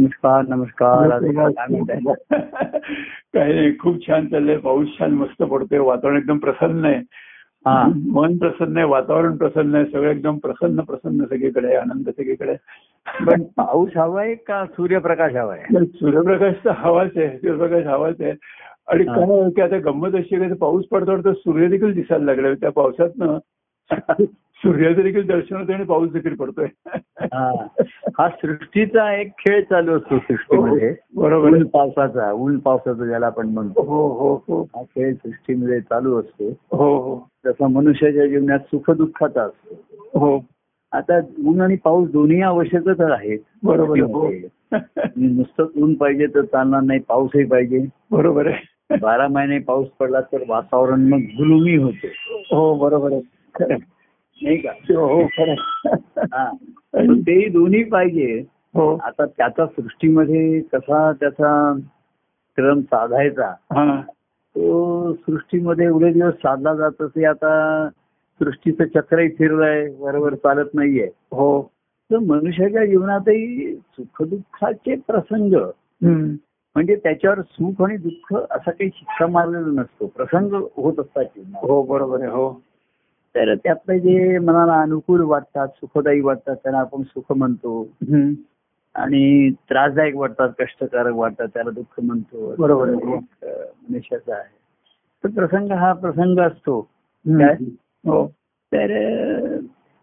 नमस्कार नमस्कार. काय? काही नाही खूप छान चाललंय. पाऊस छान मस्त पडतोय. वातावरण एकदम प्रसन्न आहे. हा. मन प्रसन्न आहे वातावरण प्रसन्न आहे. सगळं एकदम प्रसन्न प्रसन्न सगळीकडे आनंद सगळीकडे. पण पाऊस हवाय का सूर्यप्रकाश हवाय सूर्यप्रकाश तर हवाच आहे. सूर्यप्रकाश हवाच आहे. आणि. काय की आता गंमत अशी आहे की पाऊस पडतो तर सूर्य देखील दिसायला लागले. त्या पावसातनं सूर्याचं देखील दर्शन होतं आणि पाऊस देखील पडतोय. हा. हा सृष्टीचा एक खेळ चालू असतो सृष्टीमध्ये. बरोबर. ऊन आहे. पावसाचा ऊन पावसाचा ज्याला आपण म्हणतो. हो हो हो. हा खेळ सृष्टीमध्ये चालू असतो. हो हो. जसा मनुष्याच्या जीवनात सुख दुःखाचा असतो. हो. आता ऊन आणि पाऊस दोन्ही आवश्यकच आहेत. बरोबर. हो. नुसतंच ऊन पाहिजे तर चालणार नाही पाऊसही पाहिजे. बरोबर आहे. बारा महिने पाऊस पडला तर वातावरण मग गुलुमी होते. हो बरोबर आहे. खरं. नाही का? हो खरं. हा. पण तेही दोन्ही पाहिजे. हो. आता त्याचा सृष्टीमध्ये कसा त्याचा क्रम साधायचा हा. तो सृष्टीमध्ये एवढे दिवस साधला जात असे आता सृष्टीचं चक्रही फिरलंय बरोबर चालत नाहीये. हो. तर मनुष्याच्या जीवनातही सुखदुःखाचे प्रसंग. म्हणजे त्याच्यावर सुख आणि दुःख असा काही शिक्का मारलेला नसतो. प्रसंग होत असतात हो बरोबर आहे हो. तर त्यातले जे मनाला अनुकूल वाटतात सुखदायी वाटतात त्यांना आपण सुख म्हणतो. आणि त्रासदायक वाटतात कष्टकारक वाटतात त्याला दुःख म्हणतो बरोबर मनुष्याचा आहे तर प्रसंग हा प्रसंग असतो. काय? हो तर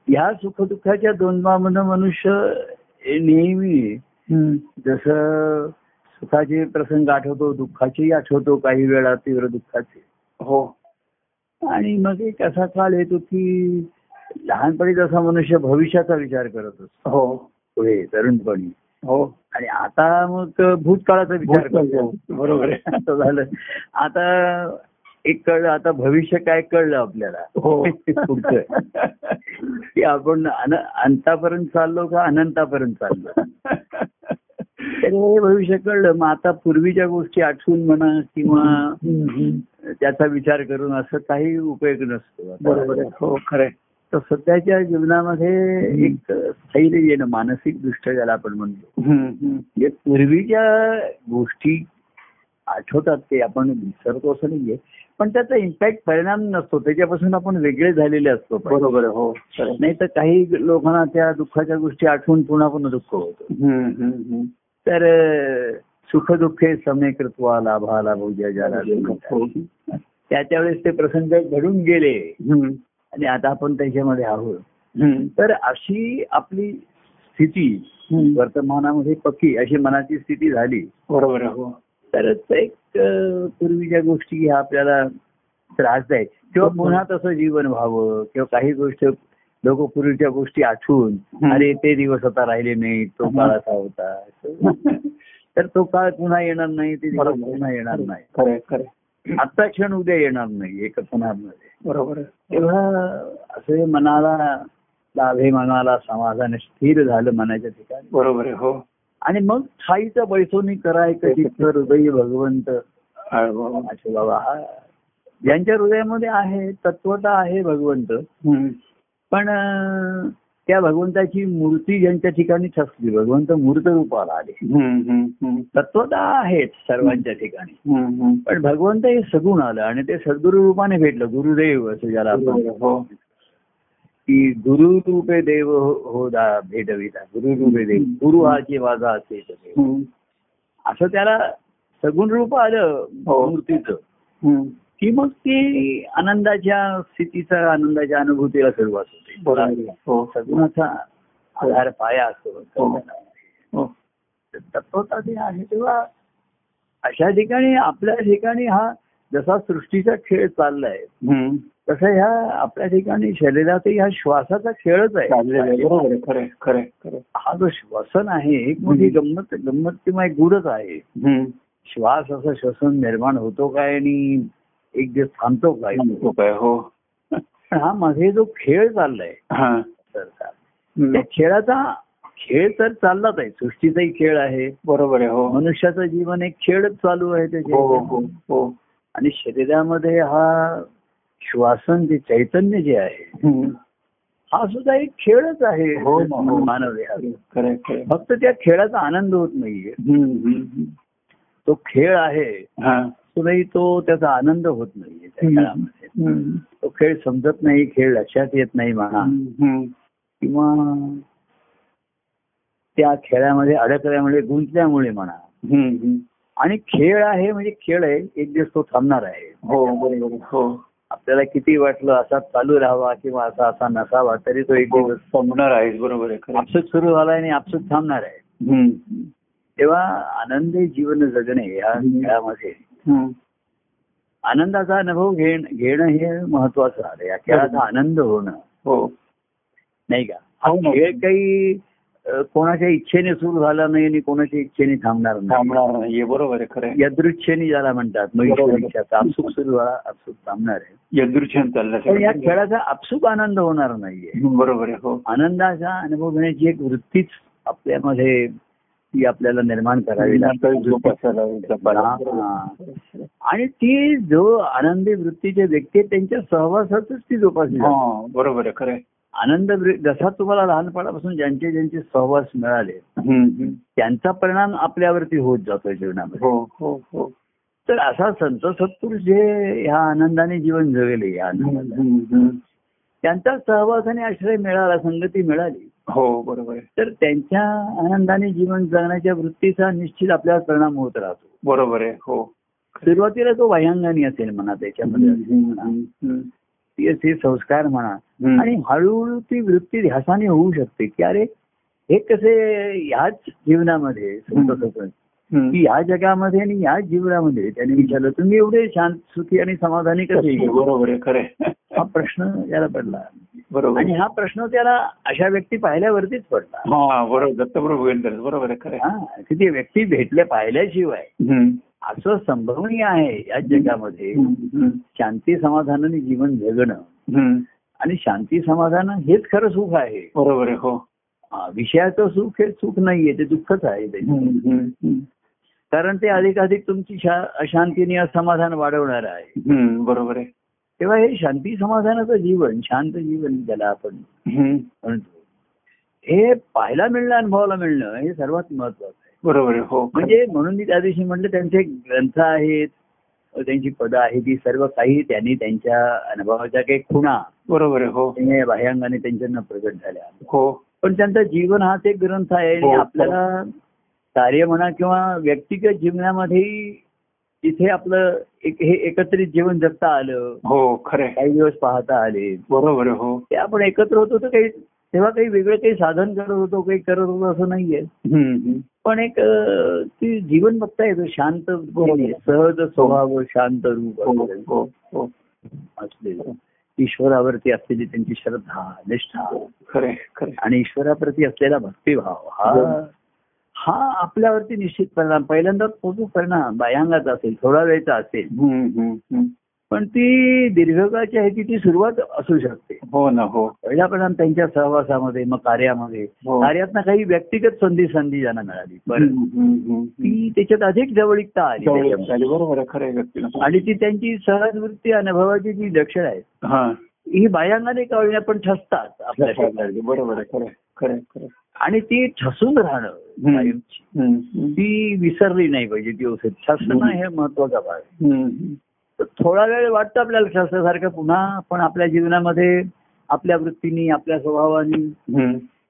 ह्या सुखदुःखाच्या द्वंद्वामधून मनुष्य नेहमी. जसं सुखाचे प्रसंग आठवतो दुःखाचेही आठवतो काही वेळा तीव्र दुःखाचे हो आणि मग एक असा काळ येतो की लहानपणी जसा मनुष्य भविष्याचा विचार करत असतो. हो. पुढे तरुणपणी. हो. आणि आता मग भूतकाळाचा विचार करतो. बरोबर असं झालं. आता एक कळलं आता भविष्य काय कळलं आपल्याला. हो. पुढचं. की आपण अंतापर्यंत चाललो का अनंतापर्यंत चाललो? तर हे भविष्य कळलं. मग आता पूर्वीच्या गोष्टी आठवून म्हणा किंवा. त्याचा विचार करून असं काही उपयोग नसतो. बरोबर हो खरंय तर सध्याच्या जीवनामध्ये एक स्थैर्य येणं मानसिक दृष्ट्या ज्याला आपण म्हणतो. म्हणजे पूर्वीच्या गोष्टी आठवतात ते आपण विसरतो असं नाहीये पण त्याचा इम्पॅक्ट परिणाम नसतो त्याच्यापासून आपण वेगळे झालेले असतो. बरोबर हो. नाही तर काही लोकांना त्या दुःखाच्या गोष्टी आठवून पुन्हा पुन्हा दुःख होतं. तर सुख दुःखे समेकृत्वा लाभा लाभो ज्या ज्याला हो. त्याच्या वेळेस ते प्रसंग घडून गेले आणि आता आपण त्याच्यामध्ये आहोत. तर अशी आपली स्थिती. वर्तमानामध्ये पक्की अशी मनाची स्थिती झाली बरोबर हो तरच एक पूर्वीच्या गोष्टी ह्या आपल्याला त्रासदायक किंवा पुन्हा तसं जीवन व्हावं किंवा काही गोष्ट लोक पूर्वीच्या गोष्टी आठवून. अरे ते दिवस आता राहिले नाही तो. काळ असा होता. तर तो काळ पुन्हा येणार नाही ते दिवस. पुन्हा येणार नाही. आत्ता क्षण उद्या येणार नाही एकच होणार नाही बरोबर तेव्हा असे मनाला लाभे मनाला समाधान स्थिर झालं मनाच्या ठिकाणी. बरोबर आहे हो. आणि मग ठाईचं बैसोनी कराय कधी हृदय भगवंत? बरोबर. अच्छा बाबा हा. ज्यांच्या हृदयामध्ये आहे तत्वता आहे भगवंत. पण त्या भगवंताची मूर्ती ज्यांच्या ठिकाणी ठसली भगवंत मूर्त रूपाला आले. तत्वता आहेत सर्वांच्या ठिकाणी. पण भगवंत हे सगुण आलं आणि ते सद्गुरु रूपाने भेटलं गुरुदेव असं ज्याला आपण हो की गुरु रूपे देव हो- हो दा भेटविता गुरु रूपे देव गुरु हाची वाजा असे देव. हम्म. असं त्याला सगुण रूप आलं हो. मूर्तीचं. की मग ती आनंदाच्या स्थितीचा आनंदाच्या अनुभूतीला सुरुवात होते. हो. सगुणाचा आधार पाया असतो. हो. हो. तत्वता ते आहे तेव्हा अशा ठिकाणी आपल्या ठिकाणी हा जसा सृष्टीचा खेळ चाललाय. तसं ह्या आपल्या ठिकाणी शरीरातही हा श्वासाचा खेळच आहे. हा जो श्वसन आहे एक मोठी गंमत गंमत किंवा एक गुडच आहे. श्वास असं श्वसन निर्माण होतो काय आणि एक दिवस थांबतो काय हो काय? हो. हा मध्ये जो खेळ चाललाय हा. त्या खेळाचा खेळ तर चाललाच आहे. सृष्टीचाही खेळ आहे. बरोबर आहे हो. मनुष्याचं जीवन एक खेळच चालू आहे हो त्याचे हो हो. आणि शरीरामध्ये हा श्वासन जे चैतन्य जे आहे. हा सुद्धा एक खेळच आहे. हो हो. मानव फक्त त्या खेळाचा आनंद होत नाहीये. तो खेळ आहे. हा. सुद्धाही तो त्याचा आनंद होत नाहीये त्या खेळामध्ये. तो खेळ समजत नाही खेळ लक्षात येत नाही म्हणा. किंवा त्या खेळामध्ये अडकल्यामुळे गुंतल्यामुळे म्हणा. आणि खेळ आहे म्हणजे खेळ आहे एक दिवस तो थांबणार आहे. हो बरोबर हो आपल्याला किती वाटलं असा चालू राहावा किंवा असा असा नसावा तरी तो एक हो, दिवस संपणार आहेच बरोबर आहे सुरू झाला आणि आपसूक थांबणार आहे. तेव्हा आनंदी जीवन जगणे या. खेळामध्ये. आनंदाचा अनुभव घेण घेणं हे महत्वाचं आहे या खेळाचा आनंद होणं. हो. नाही का? हा हो. खेळ काही कोणाच्या इच्छेने सुरू झाला नाही आणि कोणाच्या इच्छेने थांबणार नाही. बरोबर आहे. यदृच्छेने ज्याला म्हणतात आपसूक सुरू झाला आपसूक थांबणार आहे. यदृच्छेन चाललं या. खेळाचा आपसूक आनंद होणार नाहीये. बरोबर आहे हो. आनंदाचा अनुभव घेण्याची एक वृत्तीच आपल्यामध्ये ती आपल्याला निर्माण करावी लागते. आणि ती जो आनंदी वृत्तीचे व्यक्ती त्यांच्या सहवासातच ती जोपासली. हा बरोबर आहे खरं. आनंद जसा तुम्हाला लहानपणापासून ज्यांचे ज्यांचे सहवास मिळाले. त्यांचा परिणाम आपल्यावरती होत जातो जीवनामध्ये हो हो हो तर असा संत सत्पुर जे ह्या आनंदाने जीवन जगले या आनंदाला. त्यांचा सहवास आणि आश्रय मिळाला संगती मिळाली. हो बरोबर तर त्यांच्या आनंदाने जीवन जगण्याच्या वृत्तीचा निश्चित आपल्यावर परिणाम होत राहतो. बरोबर आहे हो. सुरुवातीला तो बाह्यांगाने असेल म्हणा त्याच्यामध्ये म्हणा. ती संस्कार म्हणा. आणि हळूहळू ती वृत्ती ध्यासाने होऊ शकते की अरे हे कसे ह्याच जीवनामध्ये. की या जगामध्ये आणि या जीवनामध्ये त्याने विचारलं तुम्ही एवढे शांत सुखी आणि समाधानी कसे बरोबर आहे खरं. हा प्रश्न त्याला पडला बरोबर आणि हा प्रश्न त्याला अशा व्यक्ती पाहिल्यावरतीच पडला हा बरोबर दत्तप्रभू बरोबर आहे खरं आहे. हा की ते व्यक्ती भेटले पाहिल्याशिवाय. असं संभवनीय आहे या जगामध्ये. शांती समाधानाने जीवन जगणं. आणि शांती समाधान हेच खरं सुख आहे बरोबर आहे हो विषयाचं सुख हे सुख नाहीये ते दुःखच आहे ते. कारण ते अधिकाधिक तुमची अशांतीने असमाधान वाढवणार आहे बरोबर आहे तेव्हा हे शांती समाधानाचं जीवन शांत जीवन ज्याला आपण. म्हणतो. हे पाहायला मिळणं अनुभवाला मिळणं हे सर्वात महत्वाचं आहे. बरोबर हो म्हणजे म्हणून मी त्या दिवशी म्हटलं त्यांचे ग्रंथ आहेत त्यांची पदं आहेत ती सर्व काही त्यांनी त्यांच्या अनुभवाच्या काही खुणा बरोबर आहे. हो. हे बाह्यांगाने त्यांच्यानं प्रगट झाल्या. हो. पण त्यांचा जीवन हाच एक ग्रंथ आहे. आणि हो. आपल्याला कार्य म्हणा किंवा व्यक्तिगत जीवनामध्ये इथे आपलं एक हे एकत्रित जीवन जगता आलं. हो खरं. काही दिवस पाहता आले. बरोबर हो. ते आपण एकत्र होतो तर काही तेव्हा काही वेगळं काही साधन करत होतो काही करत होतो असं नाहीये. पण एक ती जीवन बघता येतं शांत बरोबर. सहज स्वभाव शांत रूप हो असलेलं. हो हो. असलेलं. ईश्वरावरती असलेली त्यांची श्रद्धा निष्ठा. खरे खरे आणि ईश्वराप्रती असलेला भक्तिभाव हा. हा आपल्यावरती निश्चित परिणाम. पहिल्यांदा तो परिणाम बाह्यांगाचा असेल थोडा वेळचा असेल. पण ती दीर्घकाळची आहे की ती सुरुवात असू शकते. हो ना हो. पहिला परिणाम त्यांच्या सहवासामध्ये मग कार्यामध्ये. हो. कार्यातनं काही व्यक्तिगत संधी संधी ज्यांना मिळाली. ती त्याच्यात अधिक जवळीकता आली. बरोबर आणि ती त्यांची सहज वृत्ती अनुभवाची जी लक्षणं आहेत हा. ही बाह्यांगाने कळण्या पण ठसतात आपल्या. बरोबर आहे खरं खरं. आणि ती ठसून राहणं. ती विसरली नाही पाहिजे ती औषध ठसणं. हे महत्त्वाचा भाग थोडा वेळ वाटतं आपल्याला ठसल्यासारखं पुन्हा आपण आपल्या जीवनामध्ये आपल्या वृत्तीने आपल्या स्वभावाने.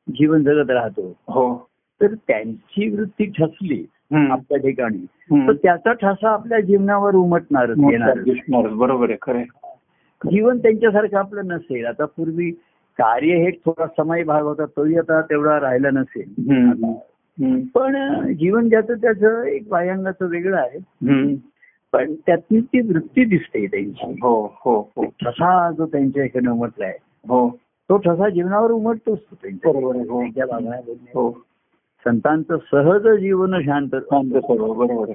जीवन जगत राहतो हो तर त्यांची वृत्ती ठसली. आपल्या ठिकाणी. तर त्याचा ठसा आपल्या जीवनावर उमटणारच येणार दिसणारच, बरोबर आहे खरं. जीवन त्यांच्यासारखं आपलं नसेल आता पूर्वी कार्य हे थोडा समय भाग होता तोही आता तेवढा राहिला नसेल. पण जीवन ज्याचं त्याचं एक बाह्यांगाचं वेगळं आहे. पण त्यातली ती वृत्ती दिसते त्यांची. हो हो हो. ठसा जो त्यांच्या इकडे उमटलाय हो. तो ठसा जीवनावर उमटतोच तो त्यांच्या. हो. हो. संतांचं सहज जीवन शांत बरोबर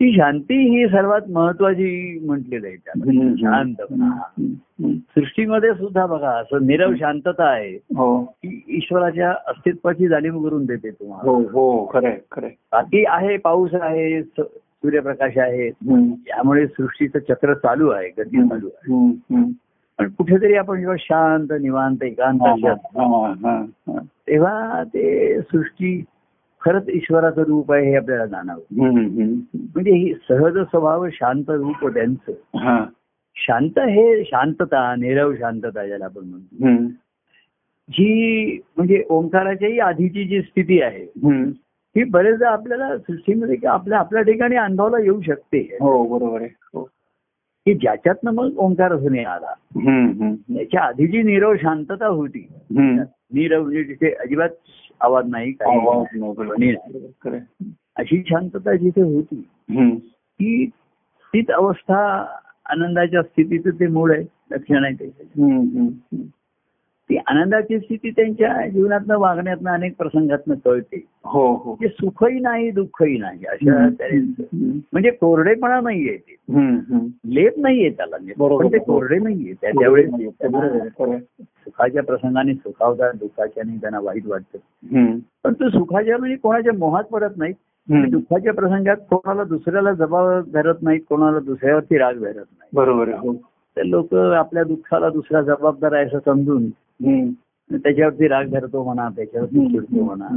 ती शांती ही सर्वात महत्वाची म्हटलेलं आहे त्याला हम्म. हम्म. सृष्टीमध्ये सुद्धा बघा असं निरव शांतता आहे हो की ईश्वराच्या अस्तित्वाची जाणीव करून देते तुम्हाला हो हो खरं खरं. बाकी आहे पाऊस आहे सूर्यप्रकाश आहे हम्म. यामुळे सृष्टीचं चक्र चालू आहे गती चालू आहे. पण कुठेतरी आपण जेव्हा शांत निवांत एकांत. तेव्हा ते सृष्टी खरंच ईश्वराचं रूप आहे हे आपल्याला जाणवतं. म्हणजे ही सहज स्वभाव शांत रूप त्यांचं हा. शांत हे शांतता निरव शांतता ज्याला आपण म्हणतो जी म्हणजे ओंकाराच्याही आधीची जी स्थिती आहे. ही बरेचदा आपल्याला सृष्टीमध्ये की आपल्या आपल्या ठिकाणी अनुभवाला येऊ शकते हो बरोबर आहे हो की ज्याच्यातनं मग ओंकार ध्वनी आला. त्याच्या आधी जी नीरव शांतता होती. नीरव म्हणजे तिथे अजिबात आवाज नाही काही. अशी शांतता जिथे होती. ती तीच अवस्था आनंदाच्या स्थितीचं ते मूळ आहे लक्षण आहे ते. ती आनंदाची स्थिती त्यांच्या जीवनातनं वागण्यातनं अनेक प्रसंगातनं कळते. हो हो. जे सुखही नाही दुःखही नाही अशा म्हणजे कोरडेपणा नाहीये ते. लेप नाहीये त्याला बरोबर. पण ते कोरडे नाहीये. त्या त्यावेळेस. सुखाच्या प्रसंगाने सुखावतात दुःखाच्या नाही त्यांना वाईट वाटतं. पण तो सुखाच्या म्हणजे कोणाच्या मोहात पडत नाहीत. हम्म. दुःखाच्या प्रसंगात कोणाला दुसऱ्याला जबाब धरत नाहीत कोणाला दुसऱ्यावरती राग धरत नाही बरोबर हो. तर लोक आपल्या दुःखाला दुसरा जबाबदार आहे असं समजून त्याच्यावरती राग धरतो म्हणा त्याच्यावरती चिडतो म्हणा.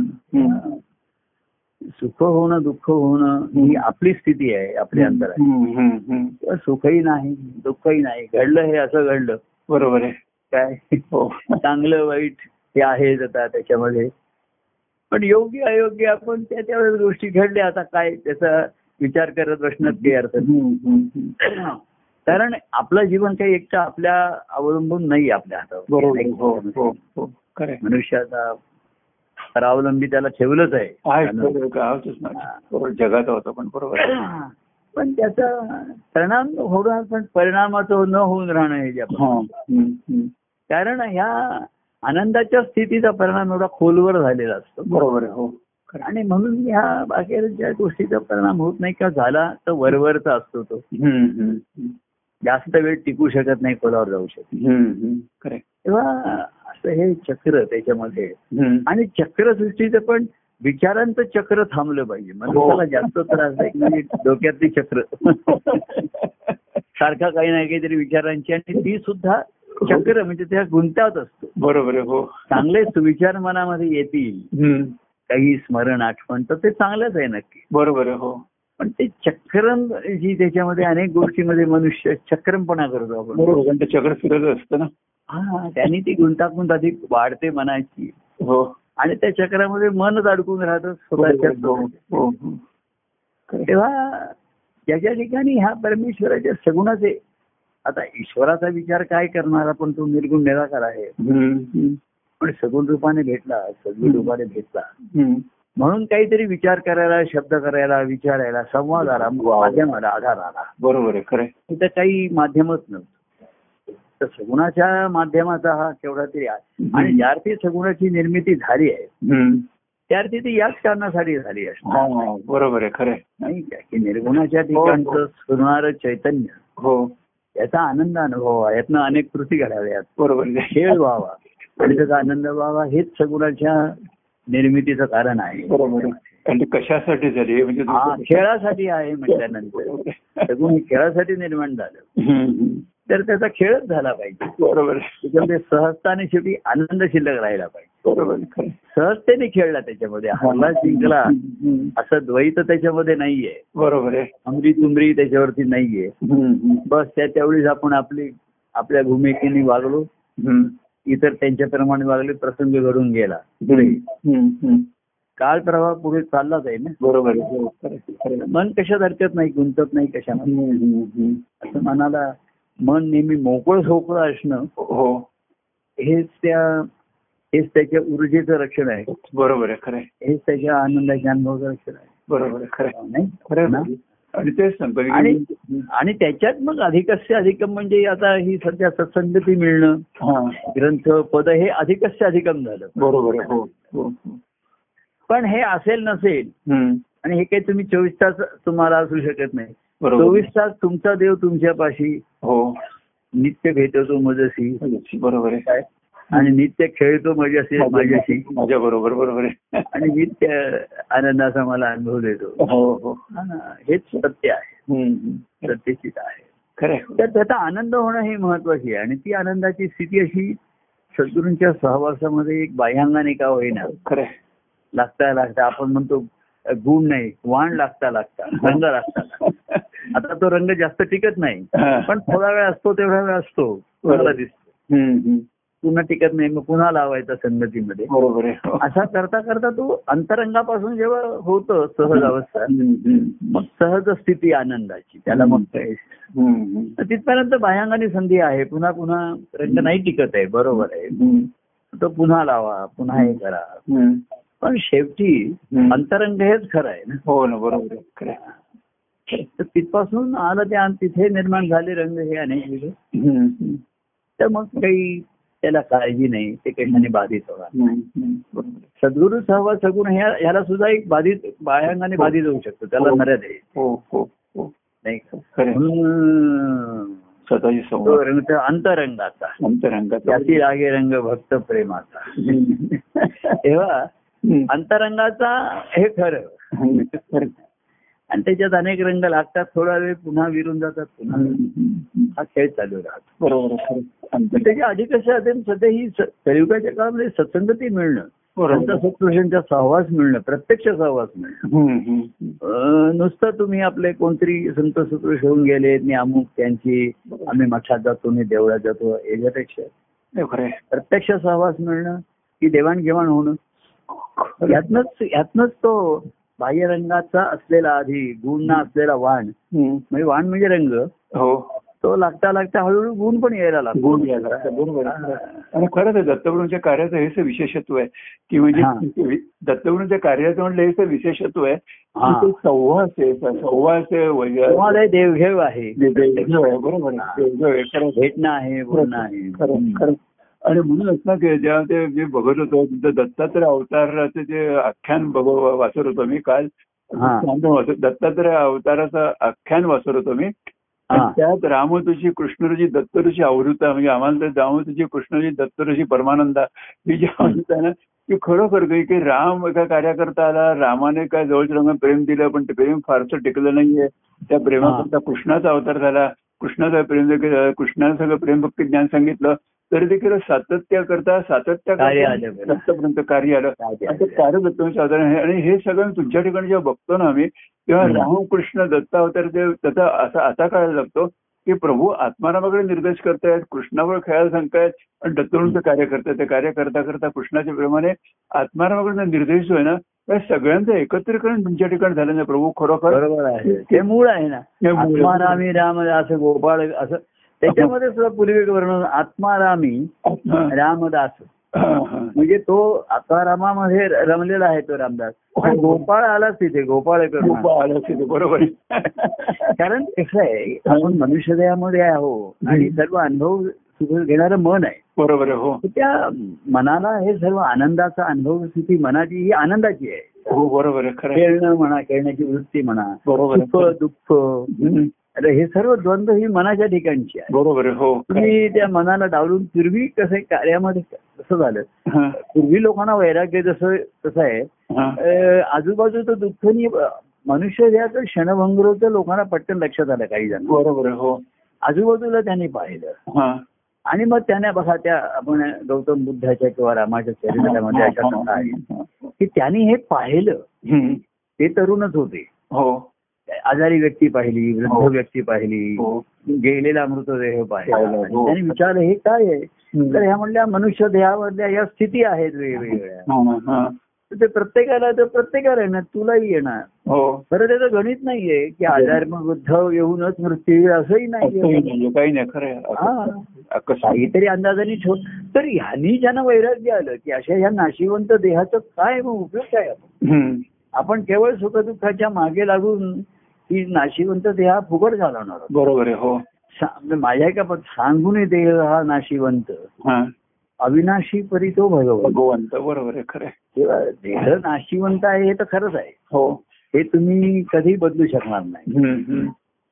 सुख होणं दुःख होणं ही आपली स्थिती आहे आपली अंतर आहे सुखही नाही दुःखही नाही घडलं हे असं घडलं. बरोबर आहे. काय? हो. चांगलं वाईट हे आहेच आता त्याच्यामध्ये. पण योग्य अयोग्य आपण त्या त्यावेळेस गोष्टी घडल्या आता काय? त्याचा विचार करत बसण्यात काही अर्थ. कारण आपलं जीवन काही एकटं आपल्या अवलंबून नाही आपल्या. हो हो हो आहे. मनुष्याचा परावलंबी त्याला ठेवलंच आहे जगात होतं पण बरोबर. पण त्याचा परिणाम होणार पण परिणामाचं न होऊन राहणं हे हा. कारण ह्या आनंदाच्या स्थितीचा परिणाम एवढा खोलवर झालेला असतो बरोबर हो. आणि म्हणून ह्या बाकीच्या गोष्टीचा परिणाम होत नाही का झाला तर वरवरचा असतो तो. जास्त वेळ टिकू शकत नाही खोलावर जाऊ शकत. तेव्हा असं हे चक्र त्याच्यामध्ये. आणि चक्रसृष्टीचं पण विचारांचं चक्र थांबलं पाहिजे. मनुष्याला जास्त त्रास आहे की म्हणजे डोक्यातली चक्र. सारखा काही नाही काहीतरी विचारांची आणि ती सुद्धा चक्र म्हणजे त्या गुंतात असतो. बरोबर हो. चांगले सुविचार मनामध्ये येतील. काही स्मरण आठवण तर ते चांगलंच आहे नक्की. बरोबर हो. पण ते चक्रम जी त्याच्यामध्ये अनेक गोष्टीमध्ये मनुष्य चक्रमपणा करतो आपण बरोबर कारण ते चक्र फिरत असतं ना हा त्यांनी ती गुंतागुंत अधिक वाढते मनाची हो आणि त्या चक्रामध्ये मनच अडकून राहतं स्वतःच्या. हो हो हो. तेव्हा ज्याच्या ठिकाणी ह्या परमेश्वराच्या सगुणाचे आता ईश्वराचा विचार काय करणारा पण तो निर्गुण निराकार आहे. पण सगुण रूपाने भेटला सद्गुण रूपाने भेटला. म्हणून काहीतरी विचार करायला शब्द करायला विचारायला संवाद आला माध्यम आला आधार आला बरोबर आहे खरं. तिथं काही माध्यमच नव्हतं. तर सगुणाच्या माध्यमाचा हा केवढा तरी आहे. आणि ज्या अर्थी सगुणाची निर्मिती झाली आहे. त्या अर्थी ती याच कारणासाठी झाली असणार. हा बरोबर आहे खरं. नाही का? की निर्गुणाच्या ठिकाणचं सुरणार चैतन्य. हो. याचा आनंद अनुभव. यातनं अनेक कृती घडाव्यात. बरोबर. खेळ व्हावा. आणि त्याचा आनंद व्हावा हेच सगुणाच्या निर्मितीचं कारण आहे. बरोबर कशासाठी झाली? म्हणजे हा खेळासाठी आहे म्हटल्यानंतर. खेळासाठी निर्माण झालं. तर त्याचा खेळच झाला पाहिजे. बरोबर. त्याच्यामध्ये सहजता आणि शेवटी आनंद शिल्लक राहिला पाहिजे. बरोबर. सहजतेने खेळला त्याच्यामध्ये. हरला जिंकला. असं द्वैत त्याच्यामध्ये नाहीये. बरोबर आहे. अमरी तुमरी त्याच्यावरती नाहीये. बस त्या त्यावेळेस आपण आपली आपल्या भूमिकेने वागलो. इतर त्यांच्याप्रमाणे वागले प्रसंग घडून गेला पुढे. काळ प्रवाह पुढे चाललाच आहे ना बरोबर आहे. हो. मन कशात हरकत नाही गुंतत नाही कशामध्ये हम्म. असं मनाला मन नेहमी मोकळं सोकळं असणं हो हेच त्या हेच त्याच्या ऊर्जेचं रक्षण आहे बरोबर आहे खरं. हेच त्याच्या आनंदाच्या अनुभवाचं रक्षण आहे बरोबर आहे खरं. नाही खरं ना? आणि तेच सांगतो आणि आणि त्याच्यात मग अधिकस्य अधिकम म्हणजे आता ही सध्या सत्संगती मिळणं ग्रंथ पद हे अधिकस्य अधिकम झालं. बरोबर हो हो हो. पण हे असेल नसेल. आणि हे काही तुम्ही चोवीस तास तुम्हाला असू शकत नाही. चोवीस तास तुमचा देव तुमच्यापाशी हो. नित्य भेटतो मजसी. बरोबर आहे. काय? आणि नित्य खेळतो मजाशी माझ्याशी. माझ्या बरोबर बरोबर. आणि नित्य आनंदाचा मला अनुभव देतो. हो हो. हा हेच सत्य आहे. हम्म. सत्यचित आहे. खरंय तर त्याचा आनंद होणं हे महत्वाची आहे. आणि ती आनंदाची स्थिती अशी सद्गुरूंच्या सहवासामध्ये एक बाह्यांगाने का होईना. खरंय लागता लागता आपण म्हणतो गुण नाही वाण लागता लागता रंग लागता. आता तो रंग जास्त टिकत नाही. हा. पण थोडा वेळ असतो तेवढा वेळ असतो दिसतो. पुन्हा टिकत नाही मग पुन्हा लावायचा संगतीमध्ये. बरोबर आहे. हो. असा करता करता तो अंतरंगापासून जेव्हा होतं सहज अवस्था. मग सहज स्थिती आनंदाची. त्याला मग तिथपर्यंत बाह्यांगाने संधी आहे. पुन्हा पुन्हा रंग नाही टिकत आहे. बरोबर आहे. तो पुन्हा लावा पुन्हा हे करा. पण शेवटी. अंतरंग हेच खरं आहे ना. हो ना बरोबर तर तिथपासून आलं ते तिथे निर्माण झाले रंग हे अनेक. तर मग काही त्याला काळजी नाही ते कशाने बाधित होणार. सद्गुरु सहवास सगुण ह्या ह्याला सुद्धा एक बाधित बाह्यांगाने बाधित होऊ शकतो त्याला हो. मर्यादा आहे. हो हो हो. नाही म्हणून संवाद. रंग अंतरंगाचा. अंतरंगात त्याची लागे रंग भक्त प्रेमाचा. तेव्हा. अंतरंगाचा हे खरं. आणि त्याच्यात अनेक रंग लागतात. थोडा वेळ पुन्हा विरून जातात पुन्हा. हा खेळ चालू राहतो बरोबर त्याच्या आधी कसं असेल सध्या ही कलियुगाच्या काळामध्ये सत्संगती मिळणं. सत्पुरुषांचा सहवास मिळणं प्रत्यक्ष सहवास मिळणं. नुसतं तुम्ही आपले कोणतरी संत सत्पुरुष होऊन गेले मी अमुक त्यांची आम्ही मठात जातो मी देवळात जातो याच्यापेक्षा. प्रत्यक्ष सहवास मिळणं की देवाणघेवाण होणं. यातनच यातनच तो बाह्य रंगाचा असलेला आधी गुण असलेला वाण. म्हणजे वाण म्हणजे रंग. हो. तो लागता लागता हळूहळू गुण पण यायला लागतो. गुण यायला. आणि खरंच आहे दत्तगुरूंच्या कार्याचं हेच विशेषत्व आहे की. म्हणजे दत्तगुरूंच्या कार्याचं म्हटलं हेच विशेषत्व आहे सहवास आहे सहवास आहे. देवघेव आहे देवघेव आहे, बरोबर. भेटणं आहे बोलणं आहे. आणि म्हणूनच ना की जेव्हा ते मी बघत होतो दत्तात्रय अवताराचं जे आख्यान बघ वाचत होतो मी काल दत्तात्रय अवताराचं आख्यान वाचत होतो मी. त्यात रामऋषी कृष्णऋषी दत्तऋषी आवृत्ता म्हणजे आम्हाला तर रामऋषी कृष्णऋषी दत्तऋषी परमानंदा ही जी आवृत्त आहे ना ती खरोखर काही की राम एका कार्यकर्ता आला रामाने काय जवळच्या प्रेम दिलं पण ते प्रेम फारसं टिकलं नाहीये. त्या प्रेमाकरता कृष्णाचा अवतार झाला. कृष्णाचा प्रेम कृष्णाने सगळं प्रेम भक्ती ज्ञान सांगितलं. तरी देखील सातत्य करता सातत्य. सत्तपर्यंत कार्य आलं कार्य आणि ते आलं. कार्य दत्तांचे अवतार आहे आणि हे सगळं तुमच्या ठिकाणी जेव्हा बघतो ना आम्ही तेव्हा हम्म. रामकृष्ण दत्ता अवतार ते त्याचा असा असा कळायला लागतो की प्रभू आत्मारामाकडे निर्देश करतायत कृष्णावर खेळायला सांगतायत आणि दत्तगुरूंचं कार्य करतायत ते कार्य करता करता कृष्णाच्या प्रेमाने आत्मारामाकडे निर्देश आहे ना त्या सगळ्यांचं एकत्रीकरण तुमच्या ठिकाणी झालं ना प्रभू खरोखर बरोबर आहे ते मूळ आहे ना. आत्मारामी राम असं गोपाळ असं त्याच्यामध्ये सुद्धा पूर्वी वर्णन आत्मारामी हा, रामदास. हा, हा. म्हणजे तो आत्मारामामध्ये रमलेला आहे तो रामदास. पण गोपाळ आलाच तिथे गोपाळ खूप करून आलं असेल ते, बरोबर. कारण कसं आहे आपण मनुष्यदेहामध्ये आहो आणि सर्व अनुभव घेणारं मन आहे. बरोबर हो. त्या मनाला हे सर्व आनंदाचा अनुभव स्थिती मनाची ही आनंदाची आहे. हो बरोबर. खेळणं म्हणा खेळण्याची वृत्ती म्हणा बरोबर दुःख हे सर्व द्वंद्व ही मनाच्या ठिकाणची आहे. बरोबर हो. तुम्ही त्या मनाला डावलून पूर्वी कसं कार्यामध्ये कसं झालं? पूर्वी लोकांना वैराग्य जसं कसं आहे. आजूबाजूचं दुःख नि मनुष्य द्याचं क्षणभंगुर होतं लोकांना पटकन लक्षात आलं काही जण बरोबर हो. आजूबाजूला त्यांनी पाहिलं. हा. आणि मग त्याने बघा त्या आपण गौतम बुद्धाच्या किंवा रामाच्या चरित्रामध्ये अशा कथा आहेत. की त्यांनी हे पाहिलं. ते तरुणच होते. हो. आजारी व्यक्ती पाहिली वृद्ध हो. व्यक्ती पाहिली हो गेलेला मृतदेह पाहिला हो. त्यांनी विचारलं हे काय आहे. तर ह्या म्हणल्या मनुष्य देहामधल्या या स्थिती आहेत वेगवेगळ्या ते प्रत्येकाला तर प्रत्येकाला येणार तुलाही येणार हो खरं त्याचं गणित नाहीये की आजार मग वृद्ध येऊनच मृत्यू असंही नाहीये, काही नाही खरं. हा. काहीतरी अंदाजाने ठेव तर ह्यांनी ज्यांना वैराग्य आलं की अशा ह्या नाशिवंत देहाचं काय मग उपयोग काय. आपण केवळ सुखदुःखाच्या मागे लागून ही नाशिवंत देहा फुकट घालवणार. बरोबर आहे हो. सा- माझ्या पण सांगून देह हा नाशिवंत. हा. अविनाशी परी तो भगवंत. बरोबर आहे खरं. तेव्हा देह नाशिवंत आहे हे तर खरंच आहे. हो. हे तुम्ही कधी बदलू शकणार नाही.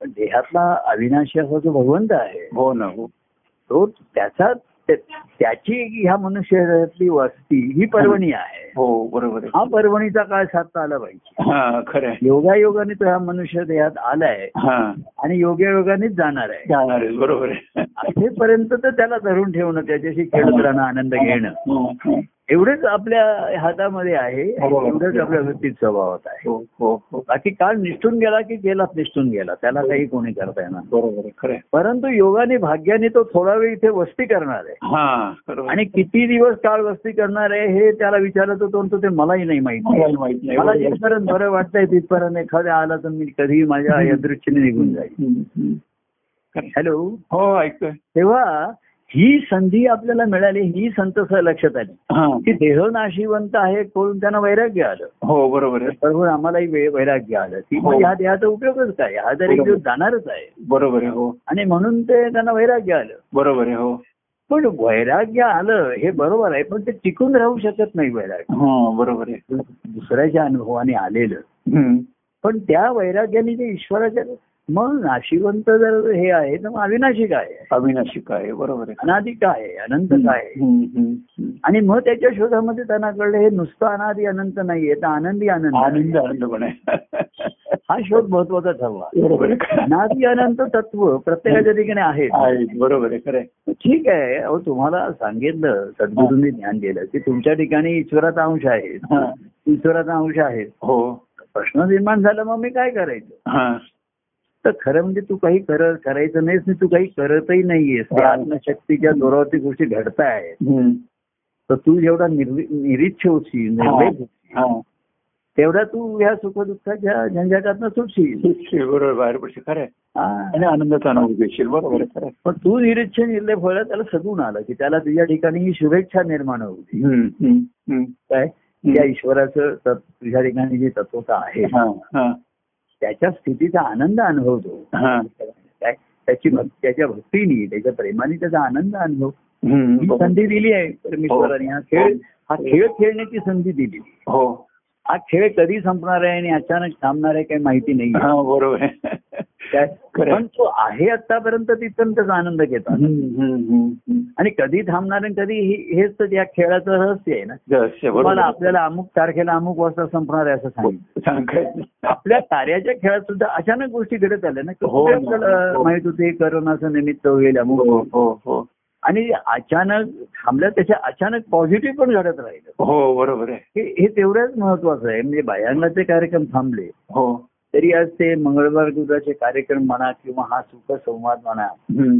पण देहातला अविनाशी असा जो भगवंत आहे हो ना हो. तो त्याचा ते- त्याची ह्या मनुष्यातली वस्ती ही पर्वणी आहे. हो बरोबर हा पर्वणीचा काळ साधता आला पाहिजे. हा खरं योगायोगाने तो ह्या मनुष्य देहात आलाय. हा. आणि योगायोगानेच जाणार आहे. जाणार आहे बरोबर आहे. असेपर्यंत तर त्याला धरून ठेवणं त्याच्याशी खेळत राहणं आनंद घेणं. हं, हं. एवढेच आपल्या हातामध्ये आहे हो. एवढंच आपल्या वृत्तीत स्वभावात आहे. हो हो हो. बाकी काळ निष्ठून गेला की गेलाच निष्ठून गेला त्याला काही कोणी करता येणार. बरोबर परंतु योगाने भाग्याने तो थोडा वेळ इथे वस्ती करणार आहे. हा आणि किती दिवस काळ वस्ती करणार आहे हे त्याला विचारत होतो तो ते मलाही नाही माहिती मला. जिथपर्यंत बरं वाटतंय तिथपर्यंत एखाद्या आला तर मी कधी माझ्या या दृष्टीने निघून जाईल. हं, हं. हॅलो? हो ऐकतोय. तेव्हा ही संधी आपल्याला मिळाली ही संत लक्षात आली. की देह नाशिवंत आहे करून त्यांना वैराग्य आलं. हो बरोबर आहे. बरोबर आम्हालाही वैराग्य आलं. की हो. ह्या देहाचा उपयोगच काय? हा तर एक दिवस जाणारच आहे. बरोबर आहे हो. आणि म्हणून ते त्यांना वैराग्य आलं. बरोबर आहे हो. पण वैराग्य आलं हे बरोबर आहे पण ते टिकून राहू शकत नाही वैराग्य. हो बरोबर आहे. दुसऱ्याच्या अनुभवाने आलेलं. पण त्या वैराग्याने जे ईश्वराच्या मग नाशिवंत जर हे आहे तर मग अविनाशी काय आहे. अविनाशी काय बरोबर आहे. अनादि काय आहे अनंत काय? आहे. आणि मग त्याच्या शोधामध्ये त्यांना कळलं हे नुसतं अनादि अनंत नाहीये तर आनंदी आनंद आहे. आनंद आनंद पण आहे. हा शोध महत्त्वाचा ठरला. बरोबर आहे. अनादि अनंत तत्व प्रत्येकाच्या ठिकाणी आहे आहे, बरोबर आहे खरं आहे. ठीक आहे. अहो तुम्हाला सांगितलं सद्गुरूंनी ज्ञान दिलं की तुमच्या ठिकाणी ईश्वराचा अंश आहे. ईश्वराचा अंश आहे. हो. प्रश्न निर्माण झाला मग मी काय करायचं? तर खरं म्हणजे तू काही कर करायचं नाहीस आणि तू काही करतही नाहीयेस आत्मशक्तीच्या जोरावरती गोष्टी घडतायत हं. तर तू जेवढा निरीच्छ होशील निर्वेद होशील हा. तेवढा तू ह्या सुखदुःखाच्या झंझाटातनं सुटशील सुटशी, बरोबर बाहेर पडशी खरं. हा. आणि आनंदाचा अनुभव घेशील बरोबर खरं. पण तू निरीच्छ निर्लेप व्हायला त्याला सगून आलं की त्याला तुझ्या ठिकाणी ही शुभेच्छा निर्माण होती. काय त्या ईश्वराचं तुझ्या ठिकाणी जी तत्वता आहे त्याच्या स्थितीचा आनंद अनुभवतो. हा. त्याची त्याच्या भक्तीने त्याच्या प्रेमाने त्याचा आनंद अनुभव. हं, ही. संधी दिली आहे परमेश्वराने. हा. खेळ हा खेळ खेळण्याची संधी दिली. हो. हा खेळ कधी संपणार आहे आणि अचानक थांबणार आहे काही माहिती नाही हा बरोबर. पण तो आहे आतापर्यंत तिथून त्याचा आनंद घेतात हं, हं, हं, हं. आणि कधी थांबणार आणि कधी हे- हेच तर या खेळाचं रहस्य आहे ना तुम्हाला आहे. आपल्याला अमुक तारखेला अमुक वाजता संपणार आहे असं सांगितलं सांगायचं. आपल्या कार्याच्या खेळात सुद्धा अचानक गोष्टी घडत आल्या ना हो. आपल्याला हो. माहीत होते करोनाचं निमित्त होईल अमुक हो. हो हो आणि अचानक थांबल्या त्याच्या अचानक पॉझिटिव्ह पण घडत राहिलं हो बरोबर आहे हे हे तेवढंच महत्वाचं आहे म्हणजे बायांगाचे कार्यक्रम थांबले हो तरी आज ते मंगळवार गुरुवारचे कार्यक्रम म्हणा किंवा हा सुख संवाद म्हणा हं.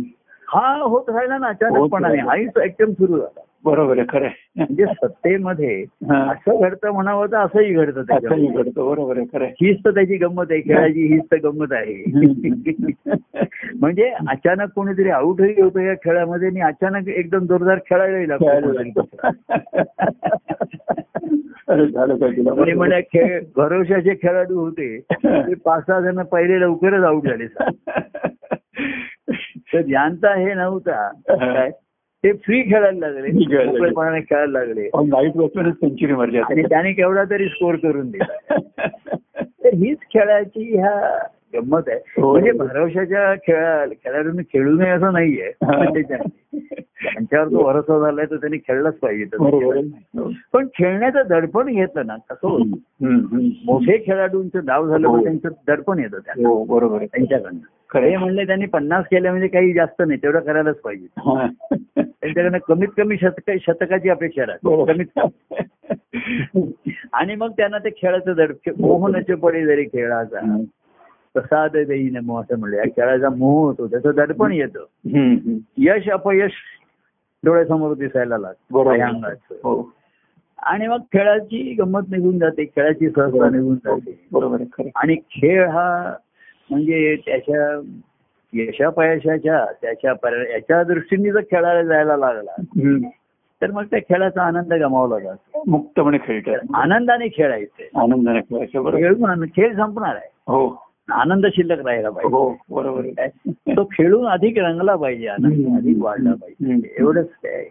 होत राहिला ना अचानकपणाने. हाही एकदम सुरू झाला बरोबर आहे खरं आहे. म्हणजे सत्तेमध्ये. असं घडतं म्हणावं तर असंही घडतं असंही त्याच्यामध्ये घडतं बरोबर आहे खरं. हीच तर त्याची गंमत आहे खेळाची हीच तर गंमत आहे. म्हणजे अचानक कोणीतरी आउटही होतो या खेळामध्ये आणि अचानक एकदम जोरदार खेळायलाही खेळायला लागतो. अरे झालं काय तुला? म्हणे म्हणे खेळ भरोशाचे खेळाडू होते ते पाच सहा जण पहिले लवकरच आउट झाले तर ज्यांचा हे नव्हता काय? ते फ्री खेळायला लागले. मोकळेपणाने खेळायला लागले सेंचुरी मारली आणि. त्याने केवढा तरी स्कोर करून दिला तर हीच खेळाची ह्या गंमत आहे हो. म्हणजे भरवशाच्या खेळा खेळाडूंनी खेळू नये असं नाहीये हा. त्याच्या- त्यांच्यावर तो भरोसा झालाय तर त्यांनी खेळलाच पाहिजे. आहे. पण खेळण्याचं दडपण घेतलं ना कसं होतं हं, हं. मोठे खेळाडूंचं डाव झालं हो. तर त्यांचं दडपण येतं त्यांना हो बरोबर त्यांच्याकडनं खरं हे म्हणले त्यांनी पन्नास केले म्हणजे काही जास्त नाही तेवढं करायलाच पाहिजे हा. त्यांच्याकडनं कमीत कमी शतक शतकाची अपेक्षा राहते. बरोबर. कमीत कमी. आणि मग त्यांना ते खेळाचं दड मोहनाचे पडे जरी खेळाचा हं, प्रसाद देई नमो असं म्हणलं. या खेळाचा मोह होतो त्याचं दडपण येतं. हं, हं. यश अपयश डोळ्यासमोर दिसायला लागतं. हो. आणि मग खेळाची गंमत निघून जाते खेळाची सहजता निघून जाते. बरोबर आणि खेळ हा म्हणजे त्याच्या यशापयशाच्या त्याच्या याच्या दृष्टीने जर खेळायला जायला लागला. तर मग त्या खेळाचा आनंद गमावला जातो. मुक्तपणे खेळतात आनंदाने खेळायचे. आनंदाने खेळायचं खेळ संपणार आहे. हो. आनंद शिल्लक राहिला पाहिजे हो बरोबर? तो खेळून अधिक रंगला पाहिजे आनंद. अधिक वाढला पाहिजे. एवढंच काय.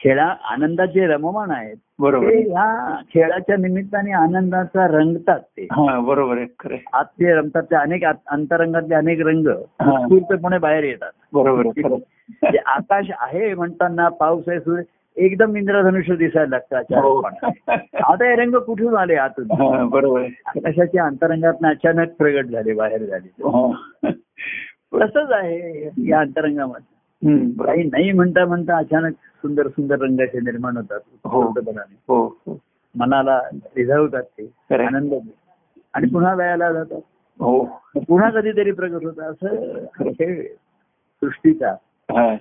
खेळा आनंदात जे रममाण आहेत बरोबर. ह्या खेळाच्या निमित्ताने आनंदाचा रंगतात ते हा बरोबर आहे. आत ते रमतात ते अनेक अंतरंगातले अनेक रंग उत्स्फूर्तपणे बाहेर येतात बरोबर आकाश आहे म्हणताना पाऊस आहे सूर्य एकदम इंद्रधनुष्य दिसायला लागतं हो. आता हे रंग कुठून आले आतून बरोबर आहे आकाशाच्या अंतरंगात अचानक प्रगट झाले बाहेर झाले हो. तसंच आहे या अंतरंगामध्ये. काही नाही म्हणता म्हणता अचानक सुंदर सुंदर रंगाचे निर्माण होतात हो. हो हो मनाला रिझवतात ते. आनंद. आणि पुन्हा लयाला जातात हो पुन्हा कधीतरी प्रगट होतं असं हा सृष्टीचा हा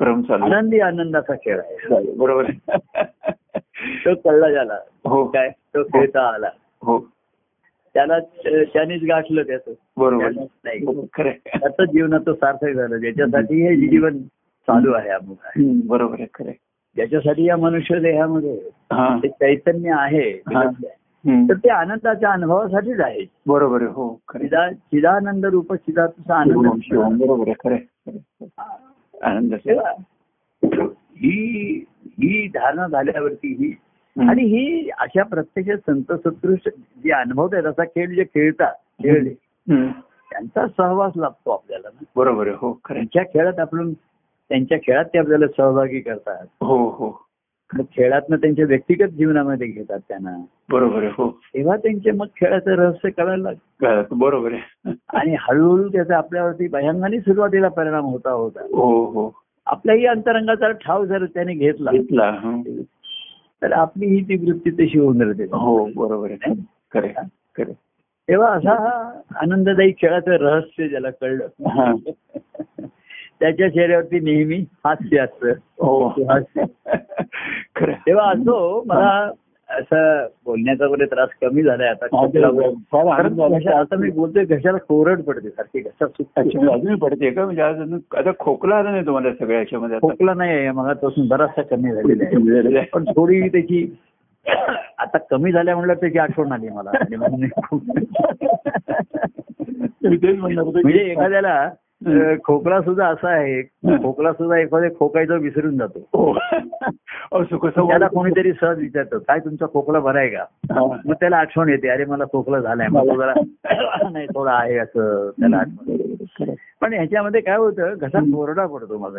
क्रम चालू. आनंदी आनंदाचा खेळ आहे. बरोबर तो कळला ज्याला हो. काय? तो खेळता आला. हो. त्याला त्यानेच गाठलं त्याचं. बरोबर. नाही. आहे. त्याचं जीवनाचं सार्थक झालं. ज्याच्यासाठी हे जीवन चालू आहे बरोबर आहे खरं. ज्याच्यासाठी या मनुष्य देहामध्ये हा चैतन्य आहे हा. तर ते आनंदाच्या अनुभवासाठीच आहे. बरोबर आहे हो चिदानंद रूप चिदाचा आनंद बरोबर आहे खरं. आनंद. तेव्हा ही ही धारणा झाल्यावरती ही. आणि ही अशा प्रत्यक्ष संत सत्पुरुष जे अनुभवतात असा खेळ जे खेळतात खेळ हम्म, त्यांचा सहवास लाभतो आपल्याला ना बरोबर आहे हो. त्यांच्या खेळात आपण त्यांच्या खेळात ते आपल्याला सहभागी करतात हो हो मग खेळातनं त्यांच्या व्यक्तिगत जीवनामध्ये घेतात त्यांना. बरोबर आहे हो. तेव्हा त्यांचे मग खेळाचं रहस्य कळायला लागतं. बरोबर आहे. आणि हळूहळू त्याचा आपल्यावरती भयांगाने सुरुवातीला परिणाम होता होता. हो हो. आपल्याही अंतरंगाचा ठाव जर त्याने घेतला घेतला. तर आपली ही ती वृत्ती तशी होऊन राहते. हो बरोबर आहे. खरं. तेव्हा असा हा आनंददायी खेळाचं रहस्य ज्याला कळलं. त्याच्या चेहऱ्यावरती नेहमी हास्य असतं. हो. तेव्हा असो मला असं बोलण्याचा वगैरे त्रास कमी झालाय आता. घशा- आता मी बोलतोय घशाला कोरड पडते सारखी सुटते? अजूनही पडते का? म्हणजे अजून- आता खोकला आला नाही तुम्हाला सगळ्या याच्यामध्ये? खोकला नाही आहे मगापासून बराचसा कमी झालेला आहे. पण थोडी त्याची आता कमी झाल्या म्हणलं त्याची आठवण आली मला. म्हणजे एखाद्याला खोकला सुद्धा असा आहे. खोकला सुद्धा एखाद्या खोकायचं विसरून जातो. हो. त्याला कोणीतरी सहज विचारतं काय तुमचा खोकला बरा आहे का. मग त्याला आठवण येते अरे मला खोकला झालाय. तो जरा नाही थोडा आहे असं. त्याला आठवण. पण ह्याच्यामध्ये काय होतं घसा कोरडा पडतो माझा.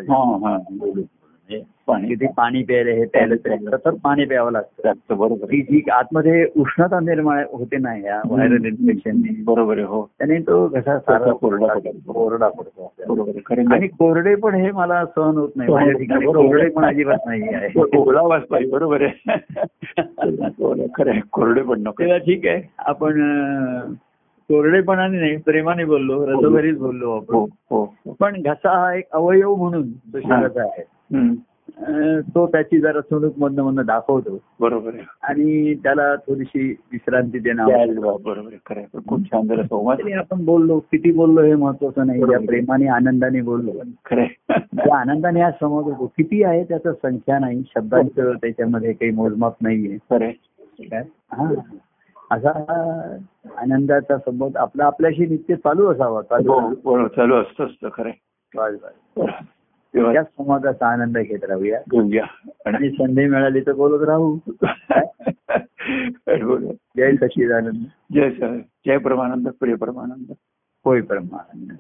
म्हणजे पाणी पाणी प्यायला हे प्यायला ते सतत पाणी प्यावं लागतं. बरोबर. ती. जी आतमध्ये उष्णता निर्माण होते ना या व्हायरल इन्फेक्शनने बरोबर हो. त्याने तो घसा सारा कोरडा पडतो. कोरडा पडतो. बरोबर आणि कोरडे पण हे मला सहन होत नाही. माझ्या ठिकाणी कोरडे पण अजिबात नाही आहे. पाहिजे बरोबर आहे. खरं कोरडे पण नको. ठीक आहे. आपण कोरडेपणाने नाही प्रेमाने बोललो रसभरीत बोललो हो आपण. हो हो. पण घसा हा एक अवयव म्हणून तो आहे. तो त्याची जरा चुणूक मधनं मधनं दाखवतो. बरोबर आणि त्याला थोडीशी विश्रांती देणं त्या- आवश्यक आहे. बरोबर आहे खरं आहे. खूप छान संवाद. तरी आपण बोललो किती बोललो हे महत्वाचं नाही. प्रेमाने आनंदाने बोललो. खरं आनंदाने आज समज होतो किती आहे त्याचं संख्या नाही. शब्दांचं त्याच्यामध्ये काही मोजमाप नाहीये. खरं हा. असा आनंदाचा संबंध आपला आपल्याशी नित्य चालू असावा. चालू हो, बरोबर चालू असतं असतं खरं त्या संवादाचा आनंद घेत राहूया. घेऊया. आणि संधी मिळाली तर बोलत राहू. जय सच्चिदानंद जय सर जय परमानंद प्रिय परमानंद. होय परमानंद.